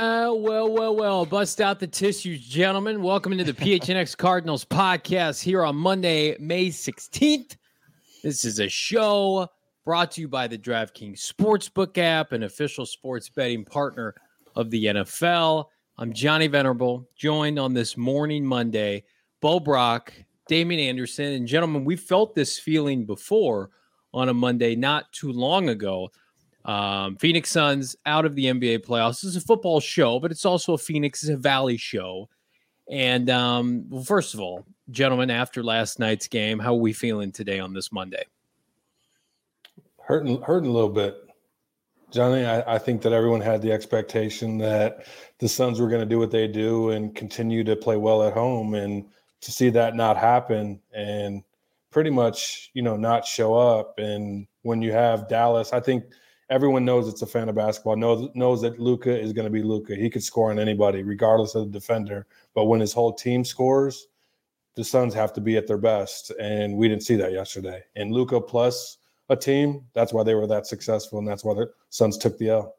Uh, well, well, well. Bust out the tissues, gentlemen. Welcome to the PHNX Cardinals podcast here on Monday, May 16th. This is a show brought to you by the DraftKings Sportsbook app, an official sports betting partner of the NFL. I'm Johnny Venerable, joined on this morning Monday, Bo Brock, Damien Anderson. And gentlemen, we felt this feeling before on a Monday not too long ago. Um, Phoenix Suns out of the NBA playoffs. This is a football show, but it's also a Phoenix Valley show. And um, well, first of all, gentlemen, after last night's game, how are we feeling today on this Monday? Hurting, hurting a little bit, Johnny. I, I think that everyone had the expectation that the Suns were going to do what they do and continue to play well at home, and to see that not happen and pretty much, you know, not show up. And when you have Dallas, I think everyone knows it's a fan of basketball knows knows that Luka is going to be Luka. He could score on anybody, regardless of the defender. But when his whole team scores, the Suns have to be at their best, and we didn't see that yesterday. And Luka plus a team, that's why they were that successful, and that's why the Suns took the L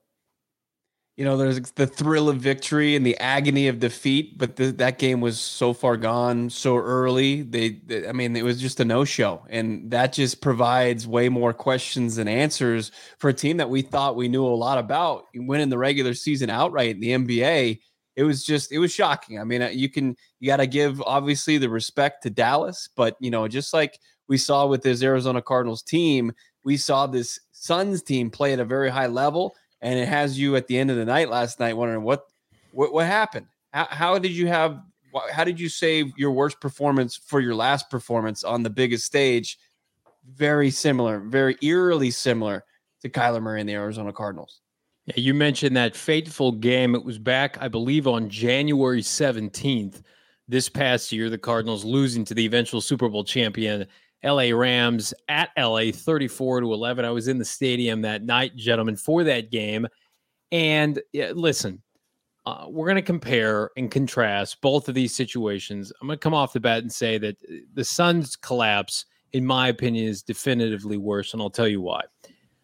you know, there's the thrill of victory and the agony of defeat, but the, that game was so far gone so early. They, they, I mean, it was just a no show. And that just provides way more questions than answers for a team that we thought we knew a lot about winning the regular season outright in the NBA. It was just, it was shocking. I mean, uh, you can, you got to give obviously the respect to Dallas, but, you know, just like we saw with this Arizona Cardinals team, we saw this Suns team play at a very high level and it has you at the end of the night last night wondering what what, what happened. How, how did you have? How did you save your worst performance for your last performance on the biggest stage? Very similar, very eerily similar to Kyler Murray and the Arizona Cardinals. Yeah, you mentioned that fateful game. It was back, I believe, on January 17th this past year. The Cardinals losing to the eventual Super Bowl champion LA Rams at LA 34 to 11. I was in the stadium that night, gentlemen, for that game. And yeah, listen, uh, we're going to compare and contrast both of these situations. I'm going to come off the bat and say that uh, the Suns' collapse, in my opinion, is definitively worse. And I'll tell you why.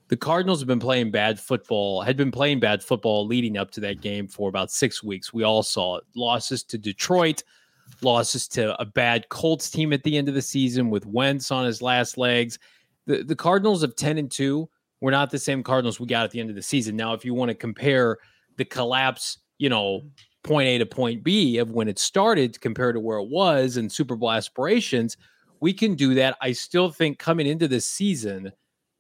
The Cardinals have been playing bad football, had been playing bad football leading up to that game for about six weeks. We all saw it. Losses to Detroit, losses to a bad Colts team at the end of the season with Wentz on his last legs. The the Cardinals of 10 and 2 were not the same Cardinals we got at the end of the season. Now, if you want to compare the collapse, you know, point A to point B of when it started compared to where it was and Super Bowl aspirations, we can do that. I still think coming into this season,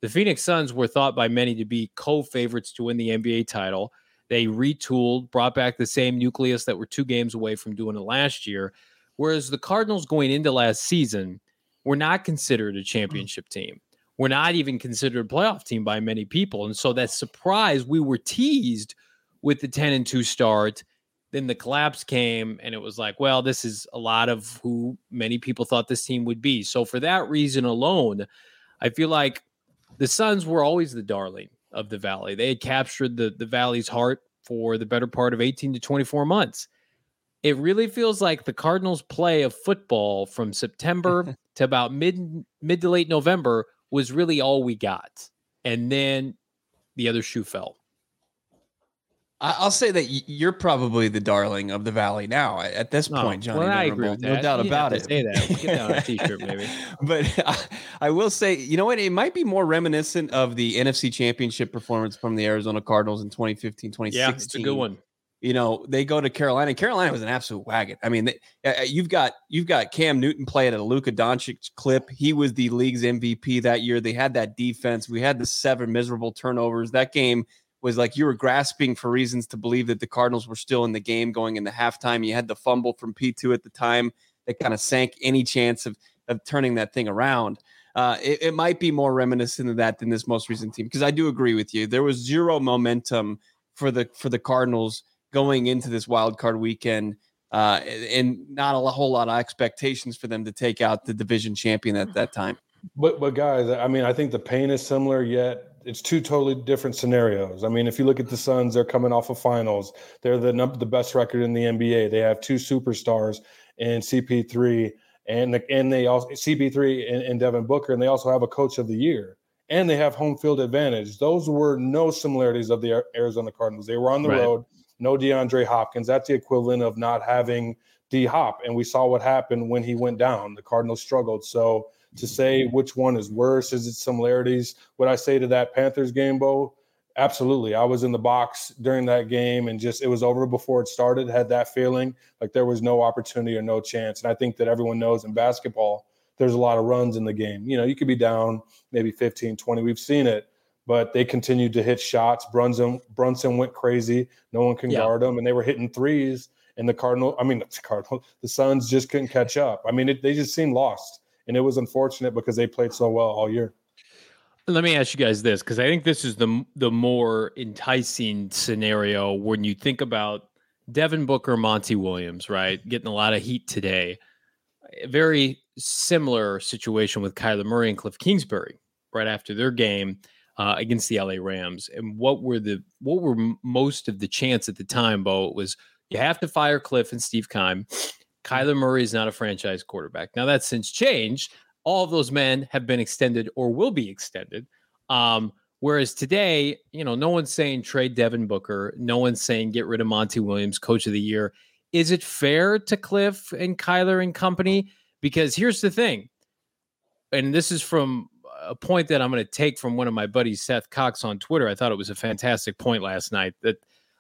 the Phoenix Suns were thought by many to be co-favorites to win the NBA title. They retooled, brought back the same nucleus that were two games away from doing it last year. Whereas the Cardinals going into last season were not considered a mm-hmm. championship team. We're not even considered a playoff team by many people. And so that surprise, we were teased with the 10 and 2 start. Then the collapse came, and it was like, well, this is a lot of who many people thought this team would be. So for that reason alone, I feel like the Suns were always the darling of the Valley. They had captured the, the Valley's heart for the better part of 18 to 24 months. It really feels like the Cardinals' play of football from September to about mid mid to late November was really all we got. And then the other shoe fell. I'll say that you're probably the darling of the valley now at this oh, point, Johnny. Well, I agree with that. No doubt you about it. Say that. get that on a t-shirt, maybe. but I, I, will say, you know what? It might be more reminiscent of the NFC Championship performance from the Arizona Cardinals in 2015, 2016. Yeah, it's a good one. You know, they go to Carolina. Carolina was an absolute wagon. I mean, they, uh, you've got you've got Cam Newton playing at a Luka Doncic clip. He was the league's MVP that year. They had that defense. We had the seven miserable turnovers. That game was like you were grasping for reasons to believe that the Cardinals were still in the game going into halftime. You had the fumble from P2 at the time that kind of sank any chance of, of turning that thing around. Uh, it, it, might be more reminiscent of that than this most recent team because I do agree with you. There was zero momentum for the for the Cardinals going into this wild card weekend, uh, and not a whole lot of expectations for them to take out the division champion at that time. But but guys, I mean, I think the pain is similar, yet it's two totally different scenarios. I mean, if you look at the Suns, they're coming off of finals. They're the number, the best record in the NBA. They have two superstars in CP3 and the, and they also CP3 and, and Devin Booker, and they also have a coach of the year. And they have home field advantage. Those were no similarities of the Arizona Cardinals. They were on the right. road. No DeAndre Hopkins. That's the equivalent of not having D Hop. And we saw what happened when he went down. The Cardinals struggled. So to say which one is worse. Is it similarities? Would I say to that Panthers game, Bo? Absolutely. I was in the box during that game and just it was over before it started. Had that feeling like there was no opportunity or no chance. And I think that everyone knows in basketball, there's a lot of runs in the game. You know, you could be down maybe 15, 20. We've seen it, but they continued to hit shots. Brunson Brunson went crazy. No one can yeah. guard them, and they were hitting threes. And the Cardinal, I mean, the Cardinal, the Suns just couldn't catch up. I mean, it, they just seemed lost and it was unfortunate because they played so well all year. Let me ask you guys this because I think this is the the more enticing scenario when you think about Devin Booker, Monty Williams, right? Getting a lot of heat today. A very similar situation with Kyler Murray and Kliff Kingsbury right after their game uh, against the LA Rams. And what were the what were most of the chants at the time, Bo? It was you have to fire Kliff and Steve Keim. Kyler Murray is not a franchise quarterback. Now that's since changed. All of those men have been extended or will be extended. Um, whereas today, you know, no one's saying trade Devin Booker. No one's saying get rid of Monty Williams, coach of the year. Is it fair to Kliff and Kyler and company? Because here's the thing, and this is from a point that I'm going to take from one of my buddies, Seth Cox, on Twitter. I thought it was a fantastic point last night that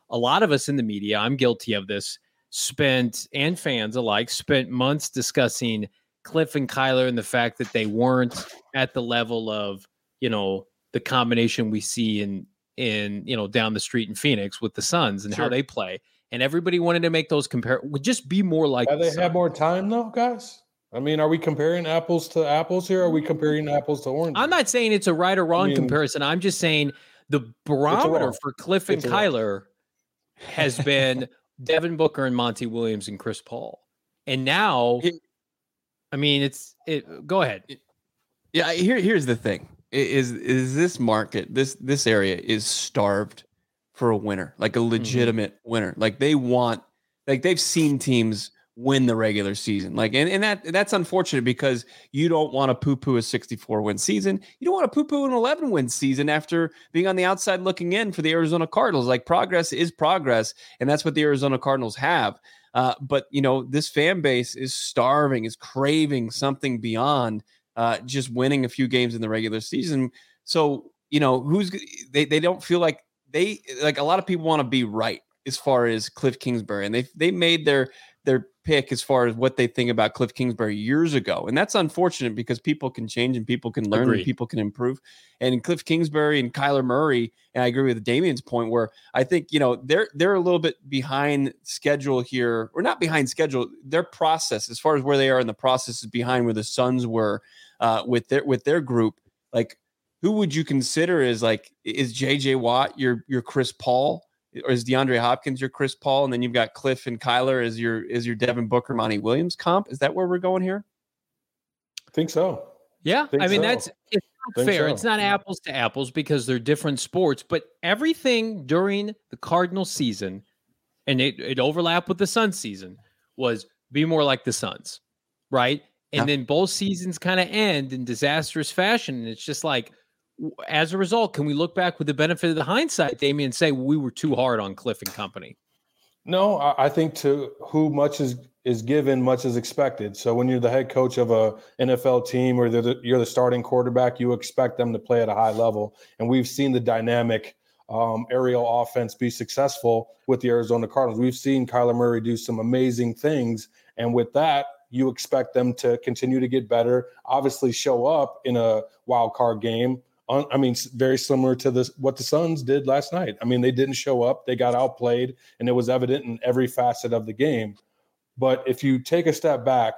a lot of us in the media, I'm guilty of this, spent and fans alike spent months discussing Kliff and Kyler and the fact that they weren't at the level of you know the combination we see in in you know down the street in Phoenix with the Suns and sure. how they play. And everybody wanted to make those compare would just be more like Have they had more time though, guys? I mean, are we comparing apples to apples here? Are we comparing apples to oranges? I'm not saying it's a right or wrong I mean, comparison. I'm just saying the barometer for Kliff and Kyler has been Devin Booker and Monty Williams and Chris Paul. And now, I mean, it's it. Go ahead. Yeah, here here's the thing: is is this market this this area is starved for a winner, like a mm-hmm. legitimate mm-hmm. winner. Like they want, like they've seen teams win the regular season. Like, and, and that that's unfortunate because you don't want to poo-poo a 64 win season. You don't want to poo-poo an 11 win season after being on the outside looking in for the Arizona Cardinals. Like progress is progress, and that's what the Arizona Cardinals have. Uh, but you know, this fan base is starving, is craving something beyond uh, just winning a few games in the regular season. So, you know, who's they they don't feel like they like a lot of people want to be right as far as Kliff Kingsbury, and they they made their their pick as far as what they think about Kliff Kingsbury years ago. And that's unfortunate because people can change and people can learn Agreed. and people can improve. And Kliff Kingsbury and Kyler Murray, and I agree with Damien's point where I think, you know, they're they're a little bit behind schedule here, or not behind schedule. Their process, as far as where they are in the process, is behind where the Suns were uh, with their with their group. Like, who would you consider as like is JJ Watt your your Chris Paul? Or is DeAndre Hopkins your Chris Paul, and then you've got Kliff and Kyler as your is your Devin Booker, Monty Williams comp? Is that where we're going here? I think so. Yeah, I, I mean so. that's it's not fair. So. It's not apples to apples because they're different sports. But everything during the Cardinal season, and it, it overlapped with the Sun season, was be more like the Suns, right? And yeah. then both seasons kind of end in disastrous fashion, and it's just like as a result, can we look back with the benefit of the hindsight, Damien, and say we were too hard on Kliff and company? No, I think to who much is is given, much is expected. So when you're the head coach of a NFL team or the, you're the starting quarterback, you expect them to play at a high level. And we've seen the dynamic um, aerial offense be successful with the Arizona Cardinals. We've seen Kyler Murray do some amazing things, and with that, you expect them to continue to get better. Obviously, show up in a wild card game I mean, very similar to this what the Suns did last night. I mean, they didn't show up, they got outplayed, and it was evident in every facet of the game. But if you take a step back,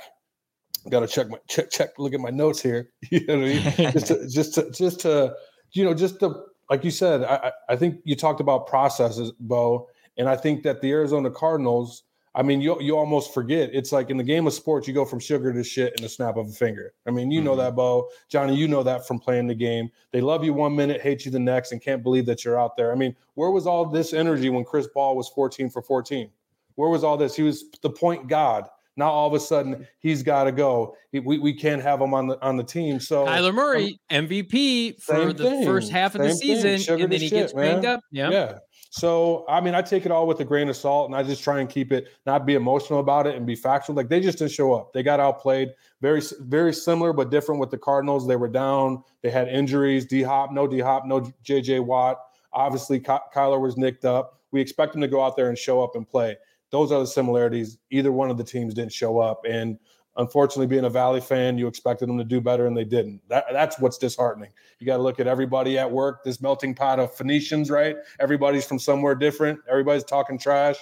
got to check my check check look at my notes here. You know what I mean? just to, just to, just to you know just to like you said, I I think you talked about processes, Bo, and I think that the Arizona Cardinals I mean, you you almost forget. It's like in the game of sports, you go from sugar to shit in the snap of a finger. I mean, you mm-hmm. know that, Bo. Johnny, you know that from playing the game. They love you one minute, hate you the next, and can't believe that you're out there. I mean, where was all this energy when Chris Paul was 14 for 14? Where was all this? He was the point god. Now all of a sudden he's got to go. we, we can't have him on the on the team. So Kyler Murray um, MVP for the thing. first half of the season, and then he shit, gets banged up. Yeah. yeah. So, I mean, I take it all with a grain of salt and I just try and keep it, not be emotional about it and be factual. Like they just didn't show up. They got outplayed. Very, very similar, but different with the Cardinals. They were down. They had injuries. D Hop, no D Hop, no JJ Watt. Obviously, Ky- Kyler was nicked up. We expect him to go out there and show up and play. Those are the similarities. Either one of the teams didn't show up. And unfortunately, being a Valley fan, you expected them to do better and they didn't. That, that's what's disheartening. You got to look at everybody at work, this melting pot of Phoenicians, right? Everybody's from somewhere different. Everybody's talking trash.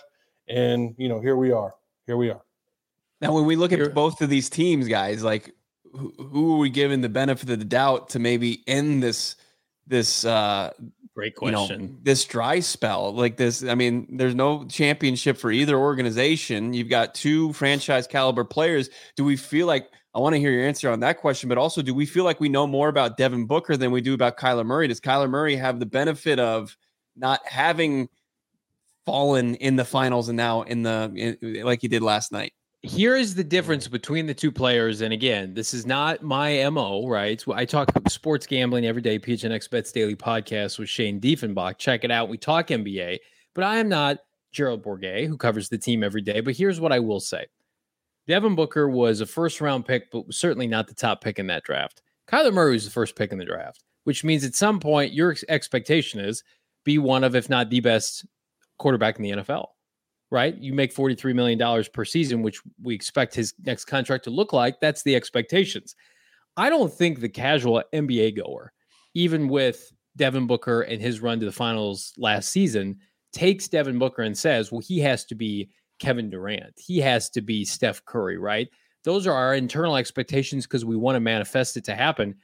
And, you know, here we are. Here we are. Now, when we look at both of these teams, guys, like who, who are we giving the benefit of the doubt to maybe end this this uh Great question. You know, this dry spell, like this, I mean, there's no championship for either organization. You've got two franchise caliber players. Do we feel like I want to hear your answer on that question, but also do we feel like we know more about Devin Booker than we do about Kyler Murray? Does Kyler Murray have the benefit of not having fallen in the finals and now in the in, like he did last night? Here is the difference between the two players. And again, this is not my MO, right? I talk sports gambling every day, PHNX Bets Daily podcast with Shane Diefenbach. Check it out. We talk NBA, but I am not Gerald Bourguet, who covers the team every day. But here's what I will say Devin Booker was a first round pick, but certainly not the top pick in that draft. Kyler Murray was the first pick in the draft, which means at some point your expectation is be one of, if not the best quarterback in the NFL right? You make $43 million per season, which we expect his next contract to look like. That's the expectations. I don't think the casual NBA goer, even with Devin Booker and his run to the finals last season, takes Devin Booker and says, well, he has to be Kevin Durant. He has to be Steph Curry, right? Those are our internal expectations because we want to manifest it to happen.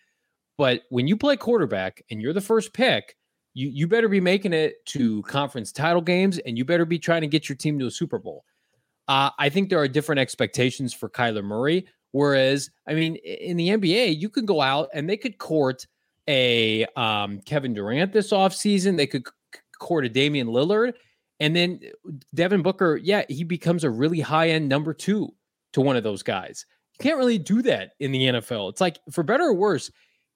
But when you play quarterback and you're the first pick, you you better be making it to conference title games and you better be trying to get your team to a Super Bowl. Uh, I think there are different expectations for Kyler Murray. Whereas, I mean, in the NBA, you could go out and they could court a um, Kevin Durant this offseason. They could court a Damian Lillard. And then Devin Booker, yeah, he becomes a really high end number two to one of those guys. You can't really do that in the NFL. It's like, for better or worse,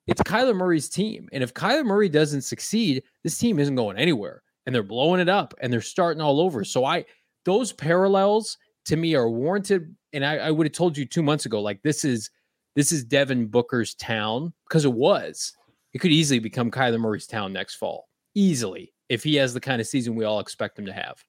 it's Kyler Murray's team. And if Kyler Murray doesn't succeed, this team isn't going anywhere. And they're blowing it up and they're starting all over. So I those parallels to me are warranted. And I, I would have told you two months ago, like this is this is Devin Booker's town, because it was. It could easily become Kyler Murray's town next fall. Easily, if he has the kind of season we all expect him to have.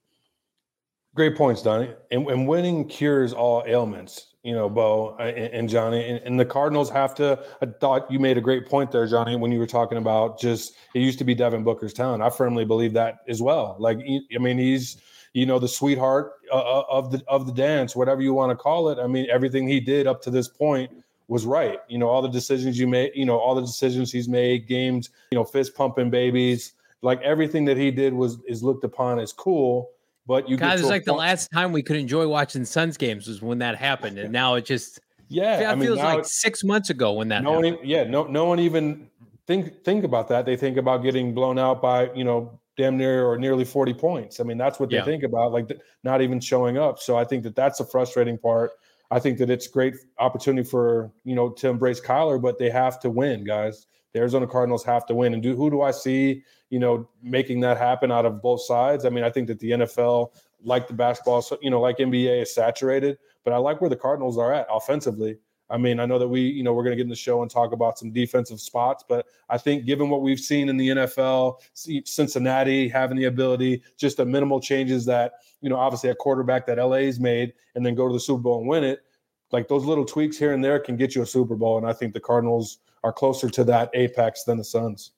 Great points, Donnie. And, and winning cures all ailments you know, Bo and, and Johnny, and, and, the Cardinals have to. I thought you made a great point there, Johnny, when you were talking about just it used to be Devin Booker's town. I firmly believe that as well. Like, I mean, he's you know the sweetheart uh, uh, of the of the dance, whatever you want to call it. I mean, everything he did up to this point was right. You know, all the decisions you made, you know, all the decisions he's made, games, you know, fist pumping babies, like everything that he did was is looked upon as cool but you guys, it's like the last time we could enjoy watching Suns games was when that happened, and now it just yeah, it feels like six months ago when that. No happened. one, yeah, no, no one even think think about that. They think about getting blown out by you know damn near or nearly 40 points. I mean, that's what they yeah. think about, like not even showing up. So I think that that's a frustrating part. I think that it's great opportunity for you know to embrace Kyler, but they have to win, guys. The Arizona Cardinals have to win. And do who do I see, you know, making that happen out of both sides? I mean, I think that the NFL, like the basketball, you know, like NBA is saturated, but I like where the Cardinals are at offensively. I mean, I know that we, you know, we're going to get in the show and talk about some defensive spots, but I think given what we've seen in the NFL, Cincinnati having the ability, just the minimal changes that, you know, obviously a quarterback that LA's made and then go to the Super Bowl and win it, like those little tweaks here and there can get you a Super Bowl. And I think the Cardinals are closer to that apex than the Suns.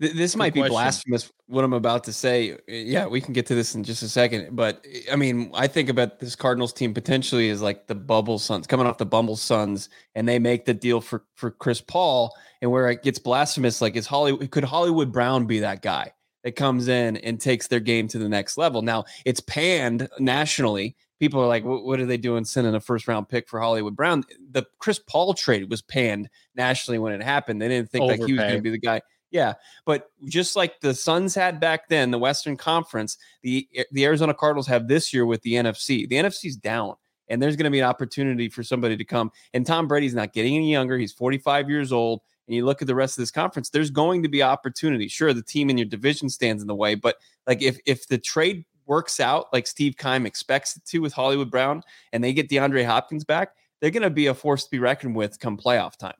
This might be blasphemous what I'm about to say. Yeah, we can get to this in just a second. But I mean, I think about this Cardinals team potentially as like the bubble Suns coming off the bubble Suns, and they make the deal for for Chris Paul. And where it gets blasphemous, like is Hollywood could Hollywood Brown be that guy that comes in and takes their game to the next level? Now it's panned nationally. People are like, what are they doing sending a first round pick for Hollywood Brown? The Chris Paul trade was panned nationally when it happened. They didn't think Overpay. like he was going to be the guy. Yeah, but just like the Suns had back then, the Western Conference, the eh, the Arizona Cardinals have this year with the NFC. The NFC's down, and there's going to be an opportunity for somebody to come. And Tom Brady's not getting any younger; he's 45 years old. And you look at the rest of this conference, there's going to be opportunity. Sure, the team in your division stands in the way, but like if if the trade works out like Steve Keim expects it to with Hollywood Brown, and they get DeAndre Hopkins back, they're going to be a force to be reckoned with come playoff time.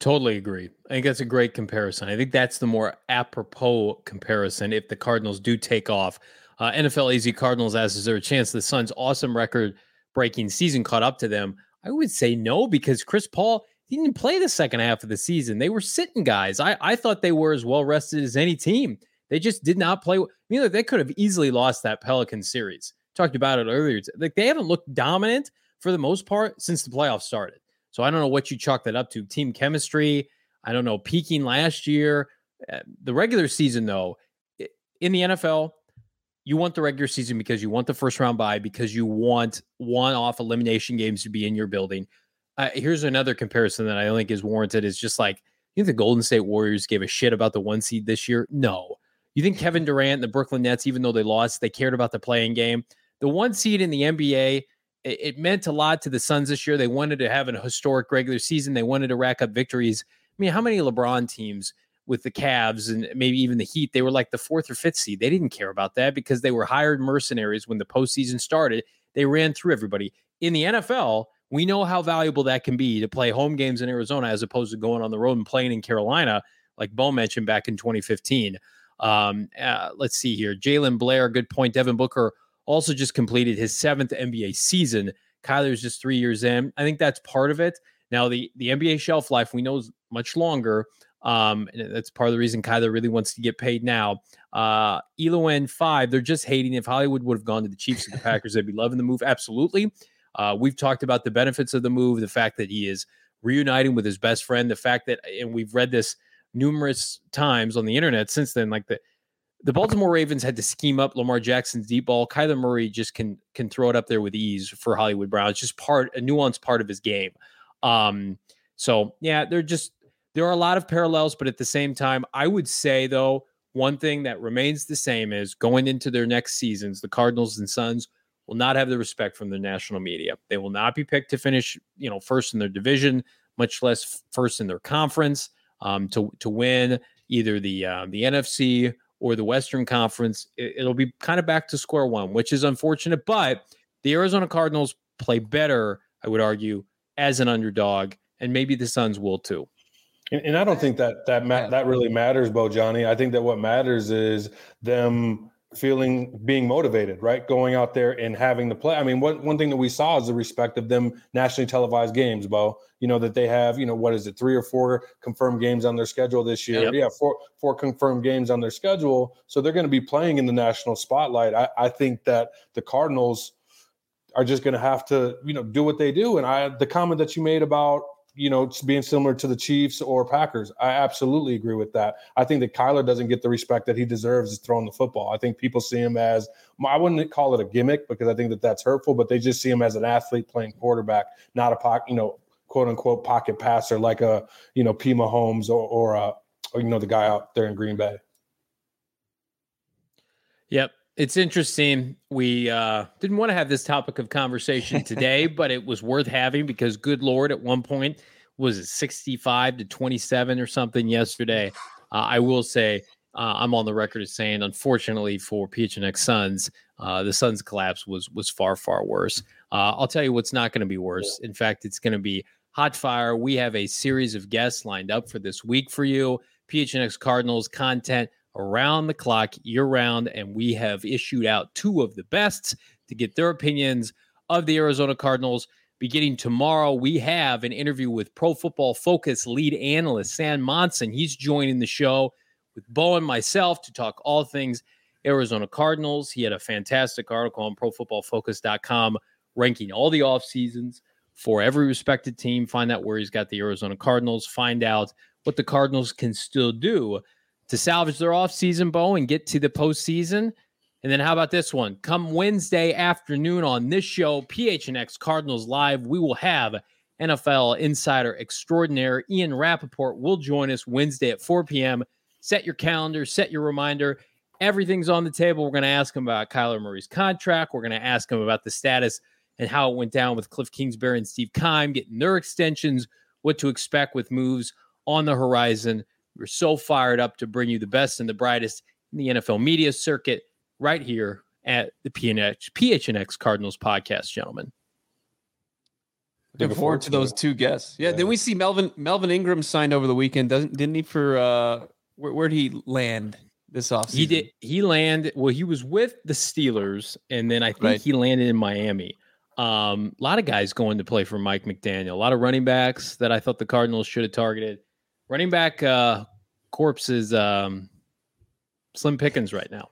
Totally agree. I think that's a great comparison. I think that's the more apropos comparison if the Cardinals do take off. Uh, NFL AZ Cardinals asks, is there a chance the Suns' awesome record breaking season caught up to them? I would say no, because Chris Paul didn't play the second half of the season. They were sitting guys. I, I thought they were as well rested as any team. They just did not play. I mean, they could have easily lost that Pelican series. Talked about it earlier. Like they haven't looked dominant for the most part since the playoffs started. So I don't know what you chalk that up to. Team chemistry. I don't know. Peaking last year. Uh, the regular season, though, in the NFL, you want the regular season because you want the first round bye because you want one off elimination games to be in your building. Uh, here's another comparison that I think is warranted is just like, you think the Golden State Warriors gave a shit about the one seed this year? No. You think Kevin Durant and the Brooklyn Nets, even though they lost, they cared about the playing game? The one seed in the NBA it, it meant a lot to the Suns this year. They wanted to have an historic regular season. They wanted to rack up victories. I mean, how many LeBron teams with the Cavs and maybe even the Heat, they were like the fourth or fifth seed. They didn't care about that because they were hired mercenaries when the postseason started. They ran through everybody. In the NFL, we know how valuable that can be to play home games in Arizona as opposed to going on the road and playing in Carolina, like Bo mentioned back in 2015. Um, uh, let's see here. Jalen Blair, good point. Devin Booker also just completed his seventh NBA season. Kyler's just three years in. I think that's part of it. Now, the, the NBA shelf life we know is much longer. Um, and that's part of the reason Kyler really wants to get paid now. Uh, five, they're just hating. If Hollywood would have gone to the Chiefs and the Packers, they'd be loving the move. Absolutely. Uh, we've talked about the benefits of the move, the fact that he is reuniting with his best friend, the fact that, and we've read this numerous times on the internet since then, like the the Baltimore Ravens had to scheme up Lamar Jackson's deep ball. Kyler Murray just can can throw it up there with ease for Hollywood Brown. It's just part a nuanced part of his game. Um, so yeah, they're just there are a lot of parallels, but at the same time, I would say though one thing that remains the same is going into their next seasons, the Cardinals and Suns will not have the respect from the national media. They will not be picked to finish, you know, first in their division, much less first in their conference um, to to win either the uh, the NFC or the Western Conference, it, will be kind of back to square one, which is unfortunate. But the Arizona Cardinals play better, I would argue, as an underdog, and maybe the Suns will too. And, and I don't think that that ma- that really matters, Bo Johnny. I think that what matters is them feeling being motivated, right? Going out there and having the play. I mean, one one thing that we saw is the respect of them nationally televised games, Bo. You know that they have, you know, what is it, three or four confirmed games on their schedule this year? Yep. Yeah, four four confirmed games on their schedule. So they're going to be playing in the national spotlight. I, I think that the Cardinals are just going to have to, you know, do what they do. And I the comment that you made about you know, being similar to the Chiefs or Packers. I absolutely agree with that. I think that Kyler doesn't get the respect that he deserves is throwing the football. I think people see him as I wouldn't call it a gimmick because I think that that's hurtful, but they just see him as an athlete playing quarterback, not a pocket, you know, quote unquote pocket passer like a you know P Mahomes or or, uh, or you know the guy out there in Green Bay. Yep, it's interesting. We uh, didn't want to have this topic of conversation today, but it was worth having because, good Lord, at one point was it 65 to 27 or something yesterday. Uh, I will say uh, I'm on the record as saying, unfortunately for PHNX Suns, uh, the Suns collapse was was far far worse. Uh, I'll tell you what's not going to be worse. In fact, it's going to be hot fire. We have a series of guests lined up for this week for you. PHNX Cardinals content around the clock, year round, and we have issued out two of the best to get their opinions of the Arizona Cardinals. Beginning tomorrow, we have an interview with Pro Football Focus lead analyst Sam Monson. He's joining the show with Bo and myself to talk all things Arizona Cardinals. He had a fantastic article on ProFootballFocus.com ranking all the off seasons for every respected team. Find out where he's got the Arizona Cardinals. Find out what the Cardinals can still do to salvage their offseason, Bo and get to the postseason. And then how about this one? Come Wednesday afternoon on this show, PHNX Cardinals Live, we will have NFL insider extraordinaire Ian Rapoport will join us Wednesday at 4 p.m. Set your calendar, set your reminder. Everything's on the table. We're going to ask him about Kyler Murray's contract. We're going to ask him about the status and how it went down with Kliff Kingsbury and Steve Keim getting their extensions, what to expect with moves on the horizon. We're so fired up to bring you the best and the brightest in the NFL media circuit right here at the PNX, PHNX Cardinals podcast, gentlemen. Looking forward to those two guests. Yeah, yeah. Then we see Melvin Melvin Ingram signed over the weekend, doesn't didn't he? For uh, where where did he land this offseason? He did. He landed. Well, he was with the Steelers, and then I think right. he landed in Miami. Um, a lot of guys going to play for Mike McDaniel. A lot of running backs that I thought the Cardinals should have targeted. Running back uh, corpse is um, Slim Pickens right now.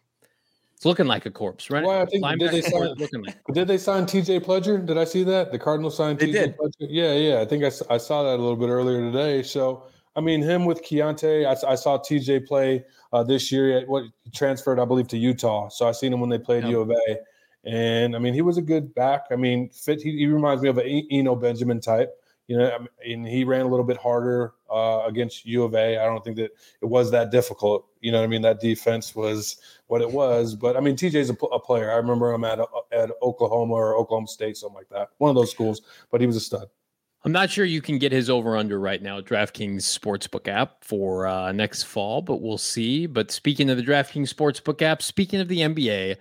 It's looking like a corpse, right? Well, I think did they, sign, like. did they sign TJ Pledger? Did I see that? The Cardinals signed they TJ did. Pledger? Yeah, yeah. I think I, I saw that a little bit earlier today. So, I mean, him with Keontay, I, I saw TJ play uh, this year at what transferred, I believe, to Utah. So I seen him when they played yep. U of A. And I mean, he was a good back. I mean, fit. He, he reminds me of an Eno Benjamin type. You know, and he ran a little bit harder uh, against U of A. I don't think that it was that difficult. You know I mean? That defense was what it was. But I mean, TJ's a, a player. I remember him at at Oklahoma or Oklahoma State, something like that. One of those schools. But he was a stud. I'm not sure you can get his over under right now, DraftKings Sportsbook app for uh, next fall, but we'll see. But speaking of the DraftKings Sportsbook app, speaking of the NBA,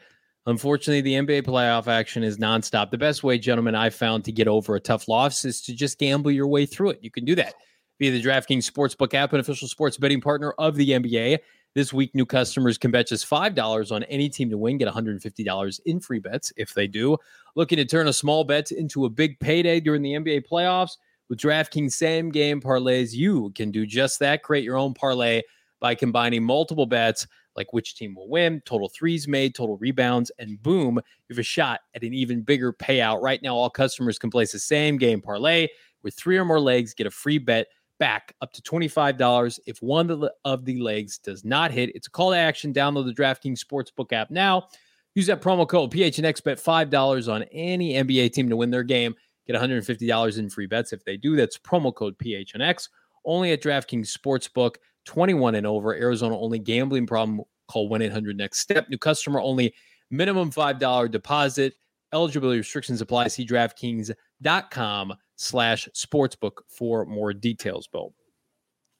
Unfortunately, the NBA playoff action is nonstop. The best way, gentlemen, I've found to get over a tough loss is to just gamble your way through it. You can do that via the DraftKings Sportsbook app, an official sports betting partner of the NBA. This week, new customers can bet just $5 on any team to win, get $150 in free bets if they do. Looking to turn a small bet into a big payday during the NBA playoffs? With DraftKings same game parlays, you can do just that. Create your own parlay by combining multiple bets like which team will win, total threes made, total rebounds, and boom, you have a shot at an even bigger payout. Right now, all customers can place the same game parlay with three or more legs, get a free bet back up to $25 if one of the legs does not hit. It's a call to action. Download the DraftKings Sportsbook app now. Use that promo code PHNX bet $5 on any NBA team to win their game. Get $150 in free bets if they do. That's promo code PHNX only at DraftKings Sportsbook. 21 and over. Arizona only gambling problem. Call 1 800 next step. New customer only. Minimum $5 deposit. Eligibility restrictions apply. See DraftKings.com slash sportsbook for more details, Bo.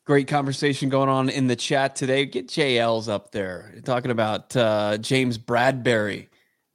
Great conversation going on in the chat today. Get JL's up there talking about uh, James Bradberry,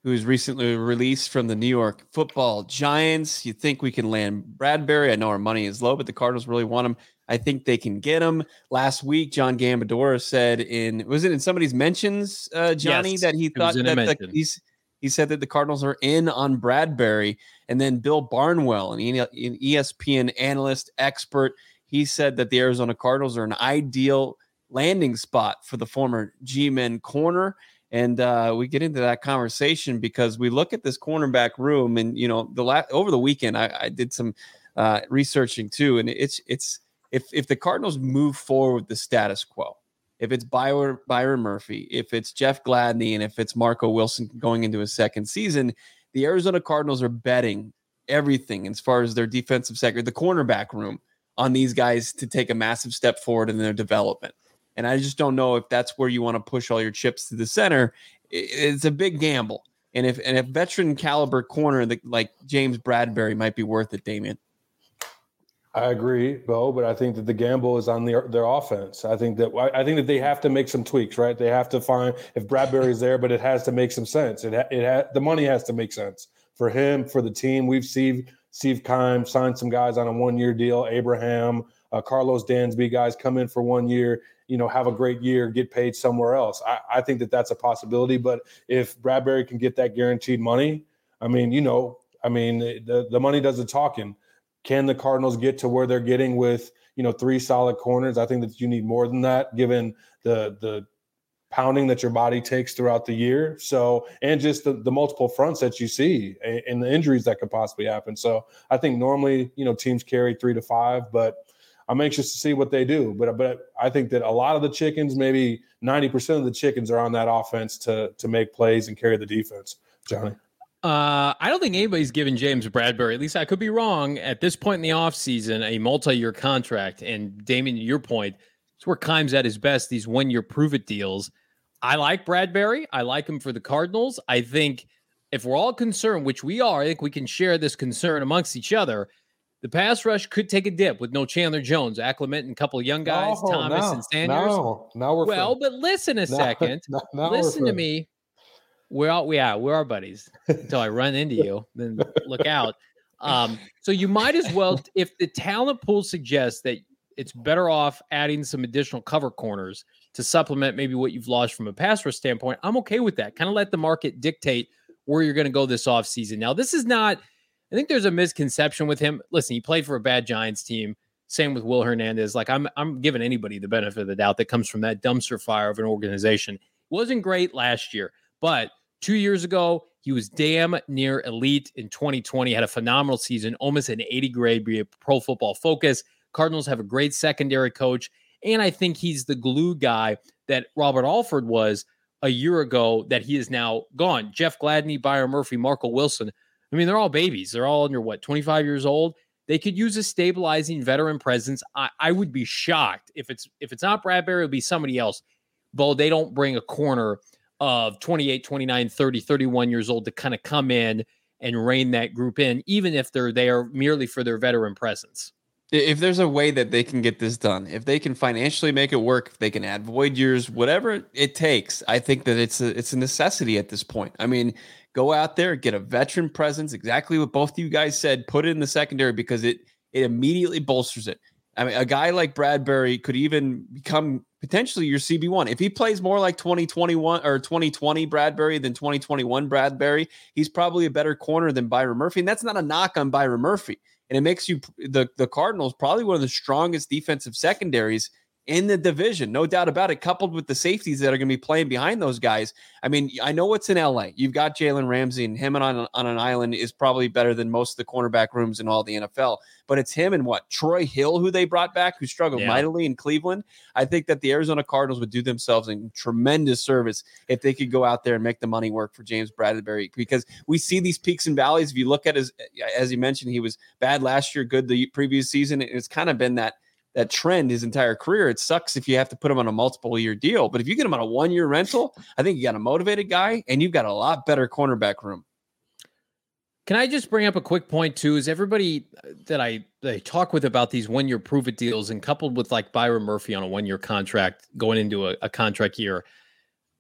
who's recently released from the New York football giants. You think we can land Bradberry? I know our money is low, but the Cardinals really want him. I think they can get him. Last week, John Gambadoro said in was it in somebody's mentions, uh, Johnny, yes, that he thought that the, he's he said that the Cardinals are in on Bradberry, and then Bill Barnwell, an ESPN analyst expert, he said that the Arizona Cardinals are an ideal landing spot for the former G-men corner. And uh, we get into that conversation because we look at this cornerback room, and you know, the last over the weekend, I, I did some uh, researching too, and it's it's if if the Cardinals move forward with the status quo, if it's Byron, Byron Murphy, if it's Jeff Gladney, and if it's Marco Wilson going into his second season, the Arizona Cardinals are betting everything as far as their defensive sector, the cornerback room, on these guys to take a massive step forward in their development. And I just don't know if that's where you want to push all your chips to the center. It's a big gamble. And if and if veteran caliber corner like James Bradberry might be worth it, Damien. I agree, Bo, but I think that the gamble is on their their offense. I think that I think that they have to make some tweaks, right? They have to find if Bradberry's there, but it has to make some sense. It it ha, the money has to make sense for him, for the team. We've seen Steve Keim signed some guys on a one year deal. Abraham, uh, Karlos Dansby, guys come in for one year. You know, have a great year, get paid somewhere else. I, I think that that's a possibility. But if Bradberry can get that guaranteed money, I mean, you know, I mean, the the money does the talking can the Cardinals get to where they're getting with you know three solid corners? I think that you need more than that, given the the pounding that your body takes throughout the year. So and just the, the multiple fronts that you see and the injuries that could possibly happen. So I think normally you know teams carry three to five, but I'm anxious to see what they do. But but I think that a lot of the chickens, maybe 90% of the chickens, are on that offense to to make plays and carry the defense. Johnny. Uh, I don't think anybody's given James Bradberry, at least I could be wrong, at this point in the offseason, a multi year contract. And Damien, to your point, it's where Keim's at his best, these one year prove it deals. I like Bradberry. I like him for the Cardinals. I think if we're all concerned, which we are, I think we can share this concern amongst each other. The pass rush could take a dip with no Chandler Jones, acclimating a couple of young guys, Thomas no, and Sanders. No, now we're well, but listen a second. listen to me we're all yeah we're our buddies until i run into you then look out. Um, so you might as well if the talent pool suggests that it's better off adding some additional cover corners to supplement maybe what you've lost from a pass rush standpoint i'm okay with that. Kind of let the market dictate where you're going to go this offseason. Now this is not i think there's a misconception with him. Listen he played for a bad giants team. Same with will hernandez. Like i'm i'm giving anybody the benefit of the doubt that comes from that dumpster fire of an organization. Wasn't great last year but Two years ago, he was damn near elite in 2020, had a phenomenal season, almost an 80 grade, be a pro football focus. Cardinals have a great secondary coach. And I think he's the glue guy that Robert Alford was a year ago that he is now gone. Jeff Gladney, Byron Murphy, Marco Wilson. I mean, they're all babies. They're all under what, 25 years old? They could use a stabilizing veteran presence. I, I would be shocked if it's if it's not Bradberry, it would be somebody else. But they don't bring a corner of 28, 29, 30, 31 years old to kind of come in and rein that group in, even if they're there merely for their veteran presence. If there's a way that they can get this done, if they can financially make it work, if they can add void years, whatever it takes, I think that it's a it's a necessity at this point. I mean, go out there, get a veteran presence, exactly what both of you guys said, put it in the secondary because it it immediately bolsters it. I mean, a guy like Bradberry could even become potentially your CB1. If he plays more like 2021 or 2020 Bradberry than 2021 Bradberry, he's probably a better corner than Byron Murphy. And that's not a knock on Byron Murphy. And it makes you the, the Cardinals probably one of the strongest defensive secondaries in the division, no doubt about it, coupled with the safeties that are going to be playing behind those guys. I mean, I know what's in LA. You've got Jalen Ramsey, and him on, on an island is probably better than most of the cornerback rooms in all the NFL. But it's him and what? Troy Hill, who they brought back, who struggled yeah. mightily in Cleveland. I think that the Arizona Cardinals would do themselves a tremendous service if they could go out there and make the money work for James Bradberry because we see these peaks and valleys. If you look at his, as you mentioned, he was bad last year, good the previous season. It's kind of been that – that trend his entire career. It sucks if you have to put him on a multiple year deal, but if you get him on a one year rental, I think you got a motivated guy and you've got a lot better cornerback room. Can I just bring up a quick point too? Is everybody that I talk with about these one year prove it deals and coupled with like Byron Murphy on a one year contract going into a, a contract year,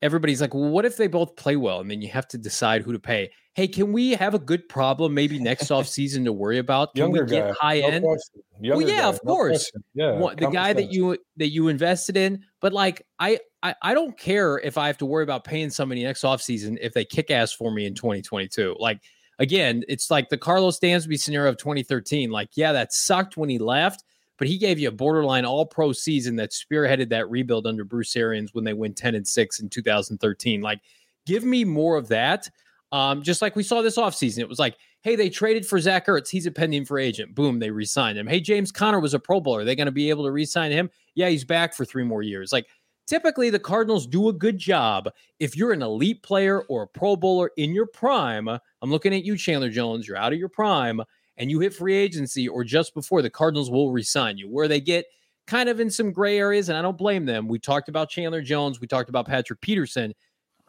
everybody's like, well, what if they both play well? And then you have to decide who to pay. Hey, can we have a good problem maybe next off season to worry about? Can Younger we get guy. high no end? well, yeah, guy. of course. No yeah, the guy that you that you invested in. But like, I, I I don't care if I have to worry about paying somebody next off season if they kick ass for me in 2022. Like again, it's like the Karlos Dansby scenario of 2013. Like, yeah, that sucked when he left but he gave you a borderline all pro season that spearheaded that rebuild under Bruce Arians when they went 10 and 6 in 2013. Like, give me more of that. Um, just like we saw this offseason. It was like, hey, they traded for Zach Ertz. He's a pending free agent. Boom, they re signed him. Hey, James Conner was a Pro Bowler. Are they going to be able to re sign him? Yeah, he's back for three more years. Like, typically the Cardinals do a good job if you're an elite player or a Pro Bowler in your prime. I'm looking at you, Chandler Jones. You're out of your prime and you hit free agency or just before, the Cardinals will resign you. Where they get kind of in some gray areas, and I don't blame them. We talked about Chandler Jones, we talked about Patrick Peterson.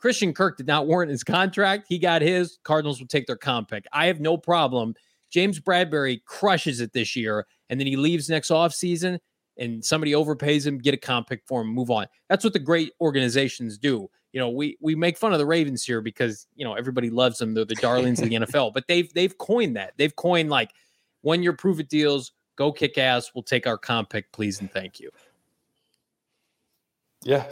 Christian Kirk did not warrant his contract. He got his. Cardinals will take their comp pick. I have no problem James Bradberry crushes it this year, and then he leaves next offseason and somebody overpays him, get a comp pick for him, move on. That's what the great organizations do. You know, we we make fun of the Ravens here because you know everybody loves them; they're the darlings of the NFL. But they've they've coined that. They've coined like one year prove it deals. Go kick ass. We'll take our comp pick, please and thank you. Yeah,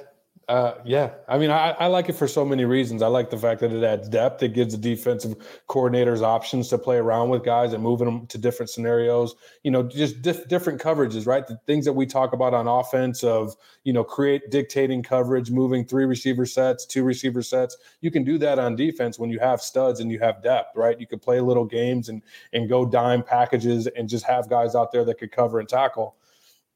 uh, yeah, I mean, I, I, like it for so many reasons. I like the fact that it adds depth. It gives the defensive coordinators options to play around with guys and moving them to different scenarios. You know, just dif- different coverages, right? The things that we talk about on offense of you know create dictating coverage, moving three receiver sets, two receiver sets. You can do that on defense when you have studs and you have depth, right? You could play little games and and go dime packages and just have guys out there that could cover and tackle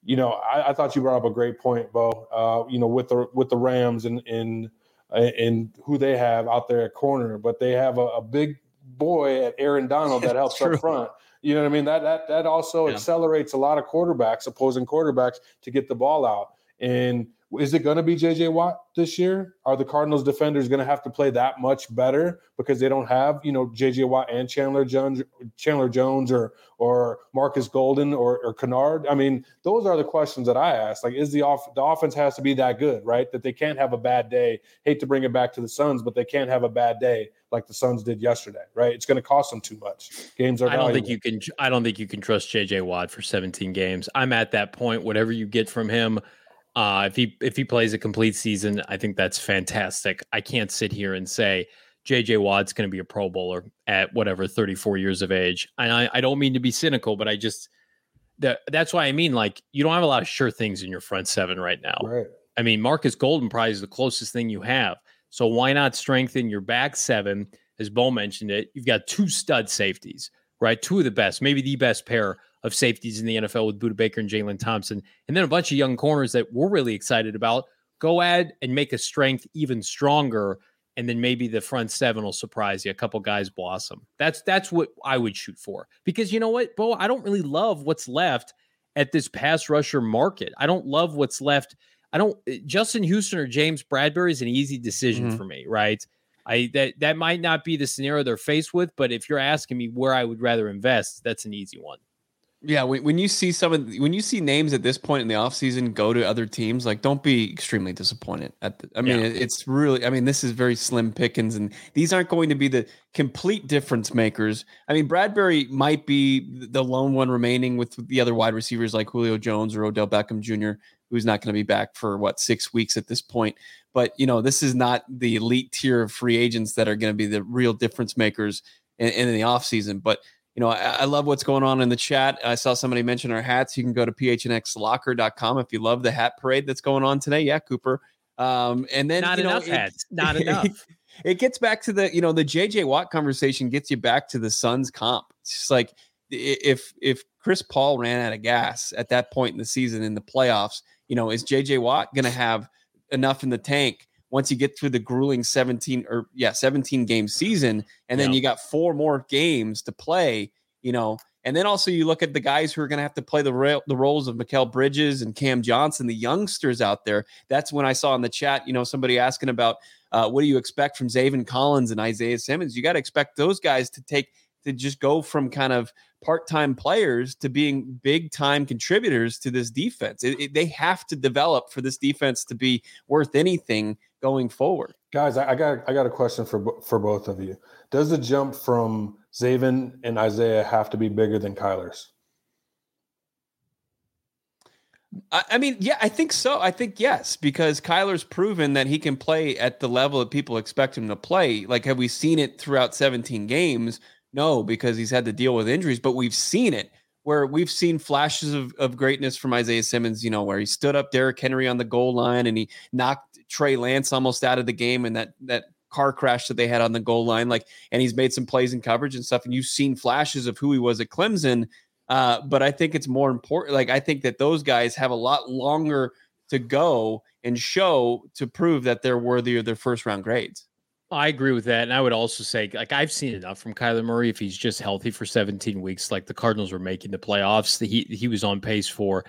you know, I, I, thought you brought up a great point, Bo. Uh, you know, with the with the Rams and and and who they have out there at corner, but they have a, a big boy at Aaron Donald that helps up front. You know what I mean? That that that also yeah. accelerates a lot of quarterbacks, opposing quarterbacks, to get the ball out. And is it going to be JJ Watt this year? Are the Cardinals defenders going to have to play that much better because they don't have, you know, JJ Watt and Chandler Jones, Chandler Jones or or Marcus Golden or, or Kennard? I mean, those are the questions that I ask. Like, is the off the offense has to be that good, right? That they can't have a bad day. Hate to bring it back to the Suns, but they can't have a bad day like the Suns did yesterday, right? It's going to cost them too much. Games are. I don't think you can. I don't think you can trust JJ Watt for 17 games. I'm at that point. Whatever you get from him uh, if he if he plays a complete season, I think that's fantastic. I can't sit here and say JJ Watt's going to be a Pro Bowler at whatever 34 years of age. And I, I don't mean to be cynical, but I just that that's why I mean like you don't have a lot of sure things in your front seven right now. Right. I mean Marcus Golden probably is the closest thing you have. So why not strengthen your back seven? As Bo mentioned it, you've got two stud safeties, right? Two of the best, maybe the best pair of safeties in the NFL with Budda Baker and Jalen Thompson, and then a bunch of young corners that we're really excited about. Go add and make a strength even stronger, and then maybe the front seven will surprise you. A couple guys blossom. That's that's what I would shoot for because you know what, Bo, I don't really love what's left at this pass rusher market. I don't love what's left. I don't eh, Justin Houston or James Bradberry is an easy decision mm-hmm. for me, right? I that that might not be the scenario they're faced with, but if you're asking me where I would rather invest, that's an easy one. Yeah, when, when you see some of when you see names at this point in the offseason go to other teams, like don't be extremely disappointed. At the, I mean, yeah. it's really I mean, this is very slim pickings, and these aren't going to be the complete difference makers. I mean, Bradberry might be the lone one remaining with the other wide receivers like Julio Jones or Odell Beckham Jr., who's not going to be back for what six weeks at this point. But you know, this is not the elite tier of free agents that are going to be the real difference makers in, in the offseason. But you know, I, I, love what's going on in the chat. I saw somebody mention our hats. You can go to phnxlocker.com if you love the hat parade that's going on today. Yeah, Cooper. Um, and then not you know, enough it, hats. Not enough. It gets back to the, you know, the JJ Watt conversation gets you back to the Suns comp. It's just like if if Chris Paul ran out of gas at that point in the season in the playoffs, you know, is JJ Watt going to have enough in the tank once you get through the grueling 17 or yeah 17 game season and then yeah. you got four more games to play you know and then also you look at the guys who are going to have to play the rail, the roles of Mikal Bridges and Cam Johnson, the youngsters out there. That's when I saw in the chat, you know, somebody asking about uh, what do you expect from Zaven Collins and Isaiah Simmons? You got to expect those guys to take to just go from kind of part-time players to being big-time contributors to this defense. It, it, they have to develop for this defense to be worth anything going forward. Guys, I, I got I got a question for for both of you. Does the jump from Zaven and Isaiah have to be bigger than Kyler's? I mean, yeah, I think so. I think yes, because Kyler's proven that he can play at the level that people expect him to play. Like, have we seen it throughout 17 games? No, because he's had to deal with injuries, but we've seen it where we've seen flashes of, of greatness from Isaiah Simmons, you know, where he stood up Derrick Henry on the goal line and he knocked Trey Lance almost out of the game and that that car crash that they had on the goal line. Like, and he's made some plays and coverage and stuff. And you've seen flashes of who he was at Clemson. Uh, but I think it's more important. Like, I think that those guys have a lot longer to go and show to prove that they're worthy of their first round grades. I agree with that. And I would also say, like, I've seen enough from Kyler Murray. If he's just healthy for 17 weeks, like the Cardinals were making the playoffs, he, he was on pace for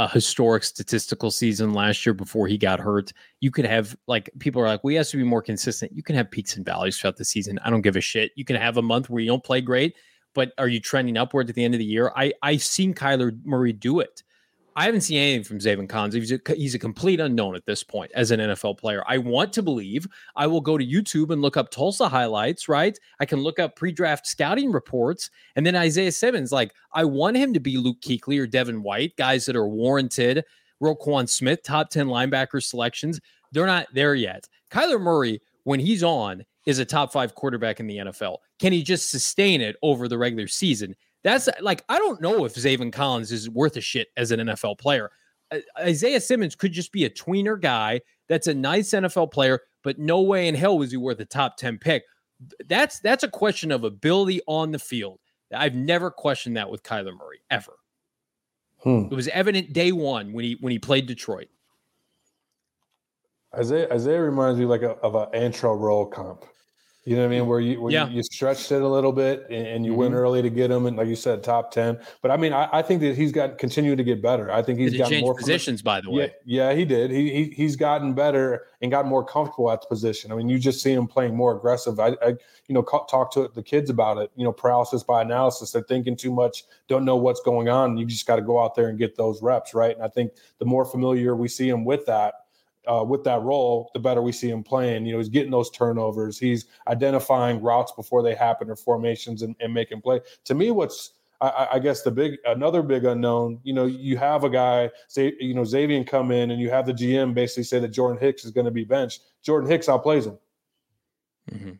a historic statistical season last year before he got hurt. You could have, like, people are like, we well, have to be more consistent. You can have peaks and valleys throughout the season. I don't give a shit. You can have a month where you don't play great, but are you trending upward at the end of the year? I I've seen Kyler Murray do it. I haven't seen anything from Zaven Collins. He's a, he's a complete unknown at this point as an NFL player. I want to believe. I will go to YouTube and look up Tulsa highlights, right? I can look up pre draft scouting reports. And then Isaiah Simmons, like, I want him to be Luke Kuechly or Devin White, guys that are warranted. Roquan Smith, top 10 linebacker selections. They're not there yet. Kyler Murray, when he's on, is a top five quarterback in the NFL. Can he just sustain it over the regular season? That's like I don't know if Zaven Collins is worth a shit as an NFL player. Isaiah Simmons could just be a tweener guy that's a nice NFL player, but no way in hell was he worth a top 10 pick. That's that's a question of ability on the field. I've never questioned that with Kyler Murray ever. Hmm. It was evident day one when he when he played Detroit. Isaiah Isaiah reminds me like a, of an Antrel Rolle comp. You know what I mean? Where you where yeah. you, you, stretched it a little bit and, and you mm-hmm. went early to get him, and like you said, top ten. But I mean, I, I think that he's got continued to get better. I think he's got more positions. By the way, yeah, yeah, he did. He, he he's gotten better and got more comfortable at the position. I mean, you just see him playing more aggressive. I, I you know talk to the kids about it. You know, paralysis by analysis. They're thinking too much, don't know what's going on. You just got to go out there and get those reps, right? And I think the more familiar we see him with that uh, with that role, the better we see him playing. You know, he's getting those turnovers. He's identifying routes before they happen or formations and, and making play. To me, what's I, I, guess the big another big unknown. You know, you have a guy say, you know, Zaven come in, and you have the GM basically say that Jordan Hicks is going to be benched. Jordan Hicks outplays him. Mm-hmm.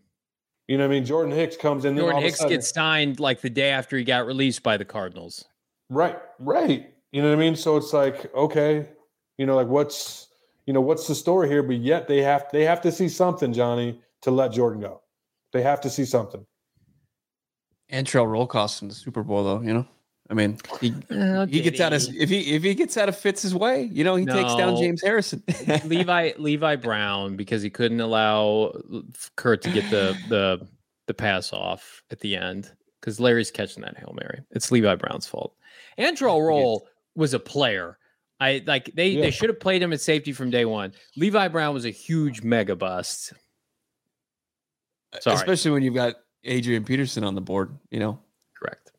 You know, what I mean, Jordan Hicks comes in. Jordan Hicks sudden, gets signed like the day after he got released by the Cardinals. Right, right. You know what I mean? So it's like, okay, you know, like what's you know, what's the story here? But yet they have they have to see something, Johnny, to let Jordan go. They have to see something. Antrel Rolle cost in the Super Bowl, though. You know, I mean, he oh, he gets he? out of if he if he gets out of Fitz' way, you know, he no. takes down James Harrison. Levi Levi Brown because he couldn't allow Kurt to get the the the pass off at the end because Larry's catching that hail mary. It's Levi Brown's fault. Antrel Rolle was a player I like they yeah. they should have played him at safety from day one. Levi Brown was a huge mega bust. Sorry. Especially when you've got Adrian Peterson on the board, you know. Correct.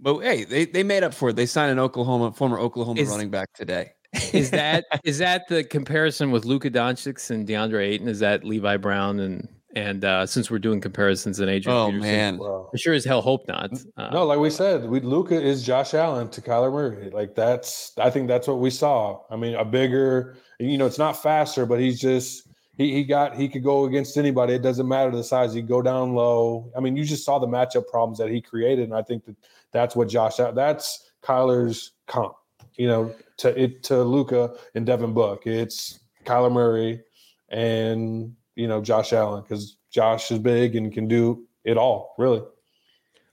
But hey, they, they made up for it. They signed an Oklahoma former Oklahoma is, running back today. is that is that the comparison with Luka Doncic and DeAndre Ayton? Is that Levi Brown and and uh, since we're doing comparisons in Adrian oh, Peterson, man. I sure as hell hope not. Uh, no, like we said, we Luka is Josh Allen to Kyler Murray. Like that's, I think that's what we saw. I mean, a bigger, you know, it's not faster, but he's just he he got he could go against anybody. It doesn't matter the size. He go down low. I mean, you just saw the matchup problems that he created, and I think that that's what Josh. That's Kyler's comp. You know, to it to Luka and Devin Book. It's Kyler Murray and you know Josh Allen because Josh is big and can do it all. Really,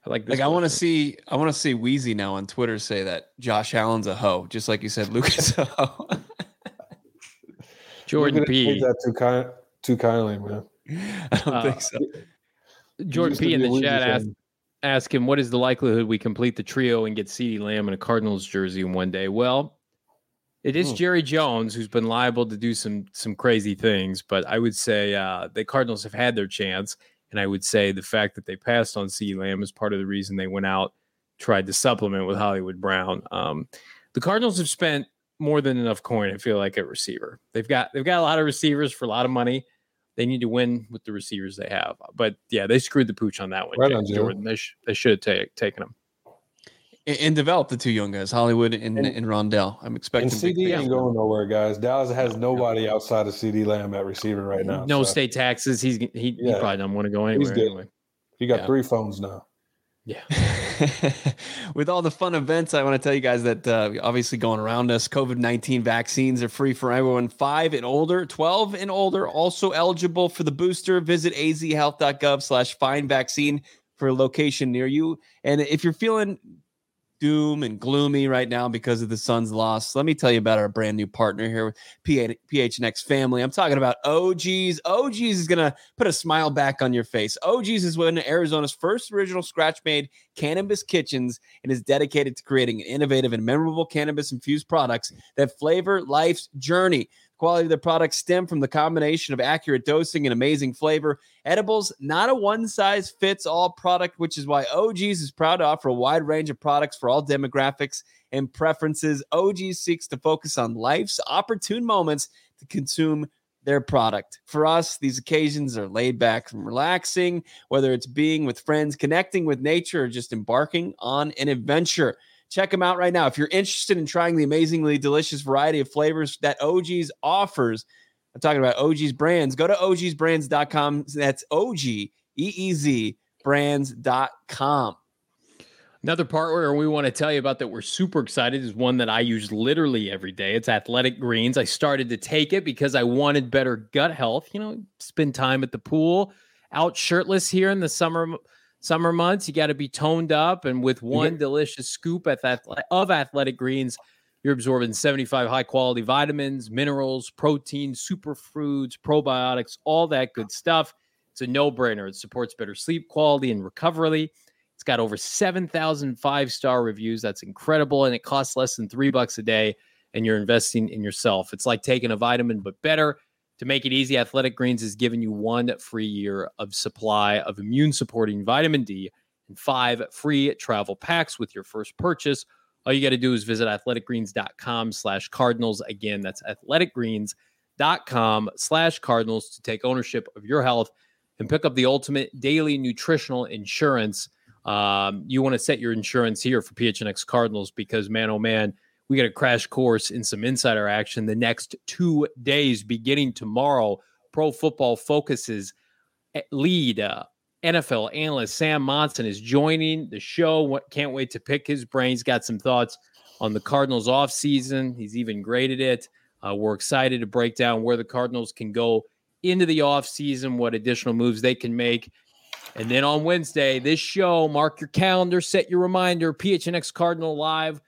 I like. like I want to see. I want to see Wheezy now on Twitter say that Josh Allen's a hoe, just like you said, Luka's a hoe. Jordan P. That too kind, too kindly, man. I don't uh, think so. Jordan P. in the chat asked, ask him, "What is the likelihood we complete the trio and get CeeDee Lamb in a Cardinals jersey in one day?" Well, it is hmm. Jerry Jones who's been liable to do some some crazy things, but I would say uh, the Cardinals have had their chance, and I would say the fact that they passed on C. Lamb is part of the reason they went out tried to supplement with Hollywood Brown. Um, the Cardinals have spent more than enough coin. I feel like at receiver, they've got they've got a lot of receivers for a lot of money. They need to win with the receivers they have, but yeah, they screwed the pooch on that one. Right on, Jordan, they, sh- they should have taken them and, develop the two young guys, Hollywood and, and, and Rondale. I'm expecting. And CeeDee ain't going nowhere, guys. Dallas has nobody outside of CeeDee Lamb at receiver right now. No so. state taxes. He's he, yeah. he probably doesn't want to go anywhere. He's good. Anyway. He got yeah. three phones now. Yeah. With all the fun events, I want to tell you guys that uh, obviously going around us, COVID 19 vaccines are free for everyone five and older, 12 and older, also eligible for the booster. Visit azhealth.gov slash find vaccine for a location near you. And if you're feeling doom and gloomy right now because of the Suns' loss. Let me tell you about our brand new partner here with PH- PHNX family. I'm talking about OGeez. OGeez is going to put a smile back on your face. OGeez is one of Arizona's first original scratch made cannabis kitchens and is dedicated to creating innovative and memorable cannabis infused products that flavor life's journey quality of their products stem from the combination of accurate dosing and amazing flavor. Edibles, not a one size fits all product, which is why OGeez is proud to offer a wide range of products for all demographics and preferences. OG seeks to focus on life's opportune moments to consume their product. For us, these occasions are laid back and relaxing, whether it's being with friends, connecting with nature, or just embarking on an adventure. Check them out right now. If you're interested in trying the amazingly delicious variety of flavors that OGeez offers, I'm talking about OGeez brands. Go to OGeezBrands.com. That's O G E E Z brands.com. Another part where we want to tell you about that we're super excited is one that I use literally every day. It's Athletic Greens. I started to take it because I wanted better gut health. You know, spend time at the pool, out shirtless here in the summer summer months. You got to be toned up, and with one yeah. delicious scoop of Athletic Greens, you're absorbing 75 high quality vitamins, minerals, protein, superfoods, probiotics, all that good stuff. It's a no brainer. It supports better sleep quality and recovery. It's got over 7,000 five star reviews. That's incredible. And it costs less than three bucks a day. And you're investing in yourself. It's like taking a vitamin, but better. To make it easy, Athletic Greens is giving you one free year of supply of immune supporting vitamin D and five free travel packs with your first purchase. All you got to do is visit athleticgreens.com slash cardinals. Again, that's athleticgreens.com slash cardinals to take ownership of your health and pick up the ultimate daily nutritional insurance. Um, you want to set your insurance here for PHNX Cardinals because, man, oh man, we got a crash course in some insider action the next two days, beginning tomorrow. Pro Football Focuses eh, lead uh, NFL analyst Sam Monson is joining the show. Can't wait to pick his brains. Got some thoughts on the Cardinals offseason. He's even graded it. Uh, we're excited to break down where the Cardinals can go into the offseason, what additional moves they can make. And then on Wednesday, this show, mark your calendar, set your reminder, PHNX Cardinal Live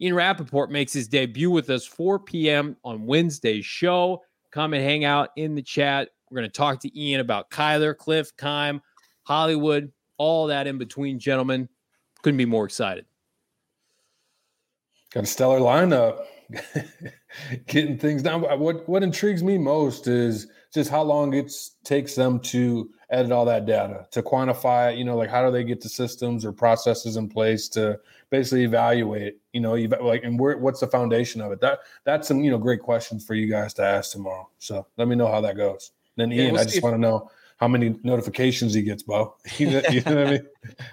Ian Rapoport makes his debut with us 4 p.m. on Wednesday's show. Come and hang out in the chat. We're going to talk to Ian about Kyler, Kliff, Keim, Hollywood, all that in between, gentlemen. Couldn't be more excited. Got a stellar lineup. Getting things down. What what intrigues me most is just how long it takes them to edit all that data to quantify you know like how do they get the systems or processes in place to basically evaluate you know you like and where, what's the foundation of it that that's some you know great questions for you guys to ask tomorrow so let me know how that goes And then ian yeah, i just want to know how many notifications he gets bo you know, you know what i mean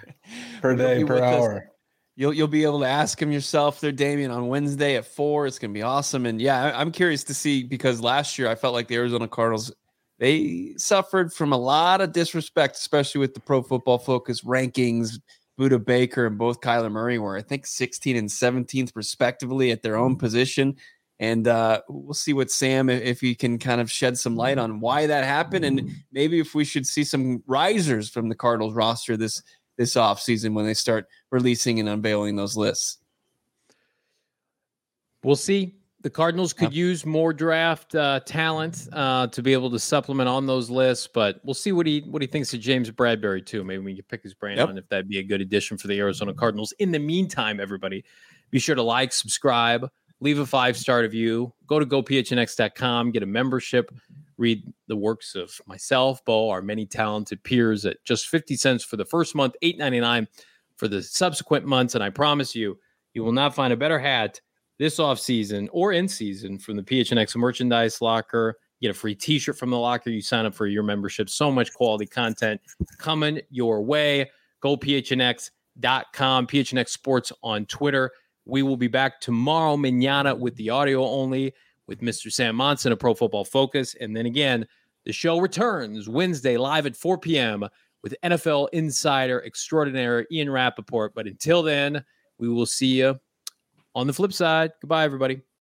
per day per hour us. You'll you'll be able to ask him yourself there, Damien, on Wednesday at four. It's gonna be awesome. And yeah, I'm curious to see because last year I felt like the Arizona Cardinals they suffered from a lot of disrespect, especially with the Pro Football Focus rankings. Budda Baker and both Kyler Murray were, I think, 16 and 17th respectively at their own mm. position. And uh, we'll see what Sam, if he can kind of shed some light mm. on why that happened, and mm. maybe if we should see some risers from the Cardinals roster this this offseason when they start releasing and unveiling those lists. We'll see the Cardinals could use more draft uh, talent uh, to be able to supplement on those lists, but we'll see what he what he thinks of James Bradberry too. Maybe we can pick his brain yep. on if that'd be a good addition for the Arizona Cardinals. In the meantime, everybody, be sure to like, subscribe, leave a five star review. Go to gophnx.com, get a membership, read the works of myself, Bo, our many talented peers at just fifty cents for the first month, eight ninety nine for the subsequent months, and I promise you, you will not find a better hat this off season or in season from the PHNX merchandise locker. Get a free t-shirt from the locker. You sign up for your membership. So much quality content coming your way. Go PHNX.com, PHNX Sports on Twitter. We will be back tomorrow, manana, with the audio only with Mr. Sam Monson of Pro Football Focus. And then again, the show returns Wednesday live at 4 p.m. with NFL insider extraordinaire Ian Rapoport. But until then, we will see you on the flip side, goodbye, everybody.